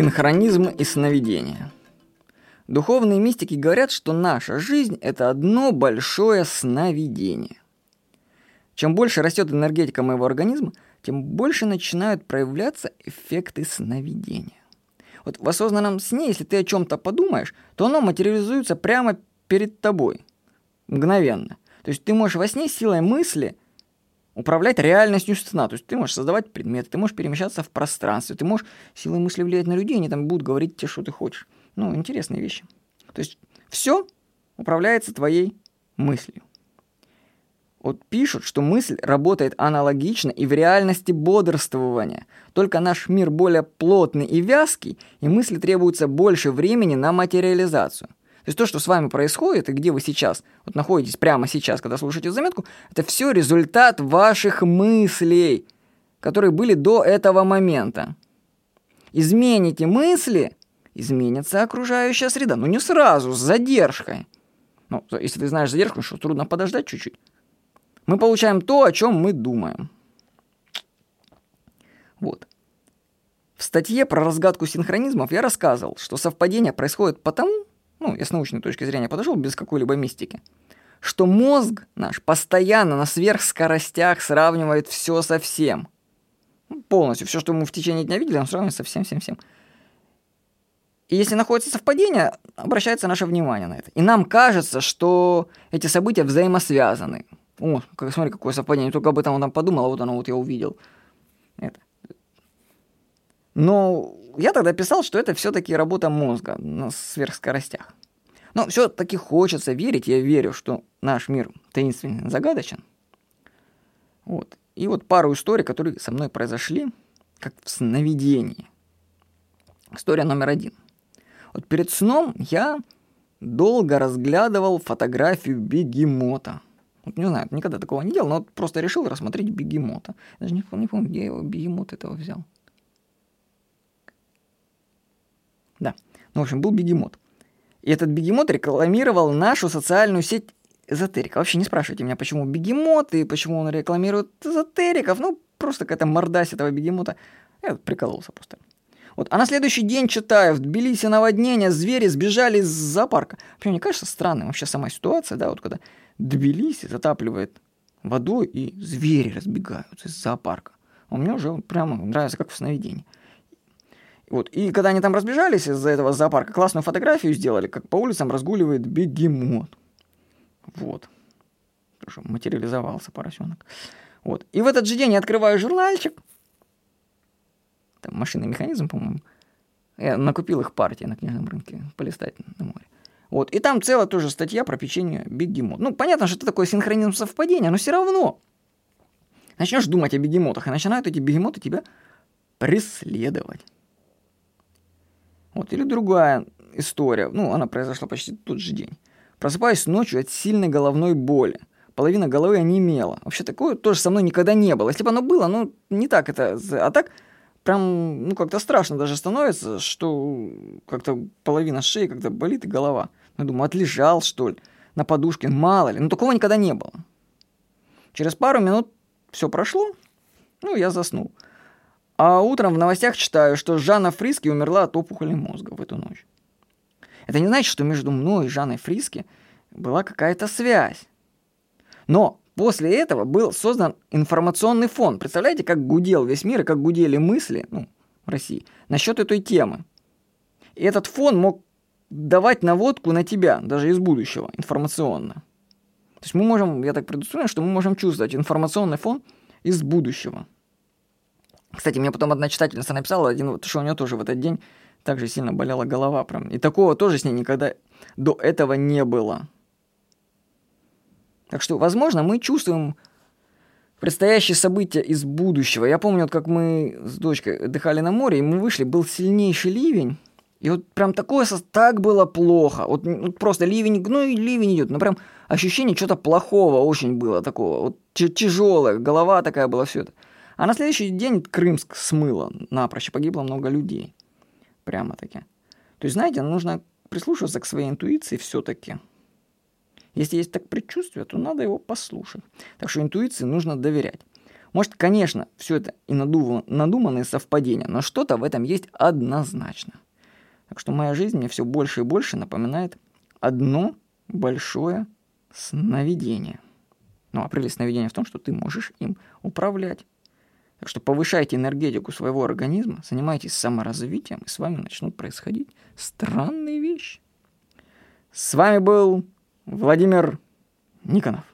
Синхронизм и сновидение. Духовные мистики говорят, что наша жизнь – это одно большое сновидение. Чем больше растет энергетика моего организма, тем больше начинают проявляться эффекты сновидения. Вот в осознанном сне, если ты о чем-то подумаешь, то оно материализуется прямо перед тобой, мгновенно. То есть ты можешь во сне силой мысли управлять реальностью сна. То есть ты можешь создавать предметы, ты можешь перемещаться в пространстве, ты можешь силой мысли влиять на людей, они там будут говорить тебе, что ты хочешь. Ну, интересные вещи. То есть все управляется твоей мыслью. Вот пишут, что мысль работает аналогично и в реальности бодрствования. Только наш мир более плотный и вязкий, и мысли требуется больше времени на материализацию. То есть то, что с вами происходит, и где вы сейчас, вот находитесь прямо сейчас, когда слушаете заметку, это все результат ваших мыслей, которые были до этого момента. Измените мысли, изменится окружающая среда. Но не сразу, с задержкой. Ну, если ты знаешь задержку, что трудно подождать чуть-чуть. Мы получаем то, о чем мы думаем. Вот. В статье про разгадку синхронизмов я рассказывал, что совпадения происходят потому, ну, я с научной точки зрения подошел без какой-либо мистики, что мозг наш постоянно на сверхскоростях сравнивает все со всем. Ну, полностью. Все, что мы в течение дня видели, он сравнивает со всем, всем, всем. И если находится совпадение, обращается наше внимание на это. И нам кажется, что эти события взаимосвязаны. О, как, смотри, какое совпадение. Только об этом там подумал, а вот оно вот я увидел. Это. Но я тогда писал, что это все-таки работа мозга на сверхскоростях. Но все-таки хочется верить, я верю, что наш мир таинственный, загадочен. Вот. И вот пару историй, которые со мной произошли, как в сновидении. История номер один. Вот перед сном я долго разглядывал фотографию бегемота. Вот не знаю, никогда такого не делал, но вот просто решил рассмотреть бегемота. Даже не, не помню, где я его бегемот этого взял. Да. Ну, в общем, был бегемот. И этот бегемот рекламировал нашу социальную сеть эзотерика. Вообще не спрашивайте меня, почему бегемот и почему он рекламирует эзотериков. Ну, просто какая-то мордась этого бегемота. Я прикололся просто. Вот. А на следующий день читаю, в Тбилиси наводнение, звери сбежали из зоопарка. Вообще, мне кажется странным вообще сама ситуация, да, вот когда Тбилиси затапливает водой, и звери разбегаются из зоопарка. А мне уже прямо нравится, как в сновидении. Вот. И когда они там разбежались из-за этого зоопарка, классную фотографию сделали, как по улицам разгуливает бегемот. Вот. Тоже материализовался поросенок. Вот. И в этот же день я открываю журнальчик. Там машинный механизм, по-моему. Я накупил их партии на книжном рынке полистать на море. Вот. И там целая тоже статья про печенье бегемот. Ну, понятно, что это такое синхронизм совпадения, но все равно. Начнешь думать о бегемотах, и начинают эти бегемоты тебя преследовать. Вот, или другая история, ну, она произошла почти тот же день. Просыпаюсь ночью от сильной головной боли. Половина головы онемела. Вообще такое тоже со мной никогда не было. Если бы оно было, ну, не так это. А так, прям, ну, как-то страшно даже становится, что как-то половина шеи как-то болит и голова. Я думаю, отлежал, что ли, на подушке, мало ли. Ну, такого никогда не было. Через пару минут все прошло, ну, я заснул. А утром в новостях читаю, что Жанна Фриски умерла от опухоли мозга в эту ночь. Это не значит, что между мной и Жанной Фриски была какая-то связь. Но после этого был создан информационный фон. Представляете, как гудел весь мир и как гудели мысли ну, в России насчет этой темы. И этот фон мог давать наводку на тебя, даже из будущего, информационно. То есть мы можем, я так предусмотрен, что мы можем чувствовать информационный фон из будущего. Кстати, мне потом одна читательница написала, один, что у нее тоже в этот день так же сильно болела голова прям. И такого тоже с ней никогда до этого не было. Так что, возможно, мы чувствуем предстоящие события из будущего. Я помню, вот как мы с дочкой отдыхали на море, и мы вышли, был сильнейший ливень. И вот прям такое, так было плохо. Вот, вот просто ливень, ну и ливень идет. Но прям ощущение чего-то плохого очень было такого. Вот тяжелое, голова такая была, все это. А на следующий день Крымск смыло напрочь, погибло много людей. Прямо-таки. То есть, знаете, нужно прислушиваться к своей интуиции все-таки. Если есть так предчувствие, то надо его послушать. Так что интуиции нужно доверять. Может, конечно, все это и надуманные совпадения, но что-то в этом есть однозначно. Так что моя жизнь мне все больше и больше напоминает одно большое сновидение. Ну, а прелесть сновидения в том, что ты можешь им управлять. Так что повышайте энергетику своего организма, занимайтесь саморазвитием, и с вами начнут происходить странные вещи. С вами был Владимир Никонов.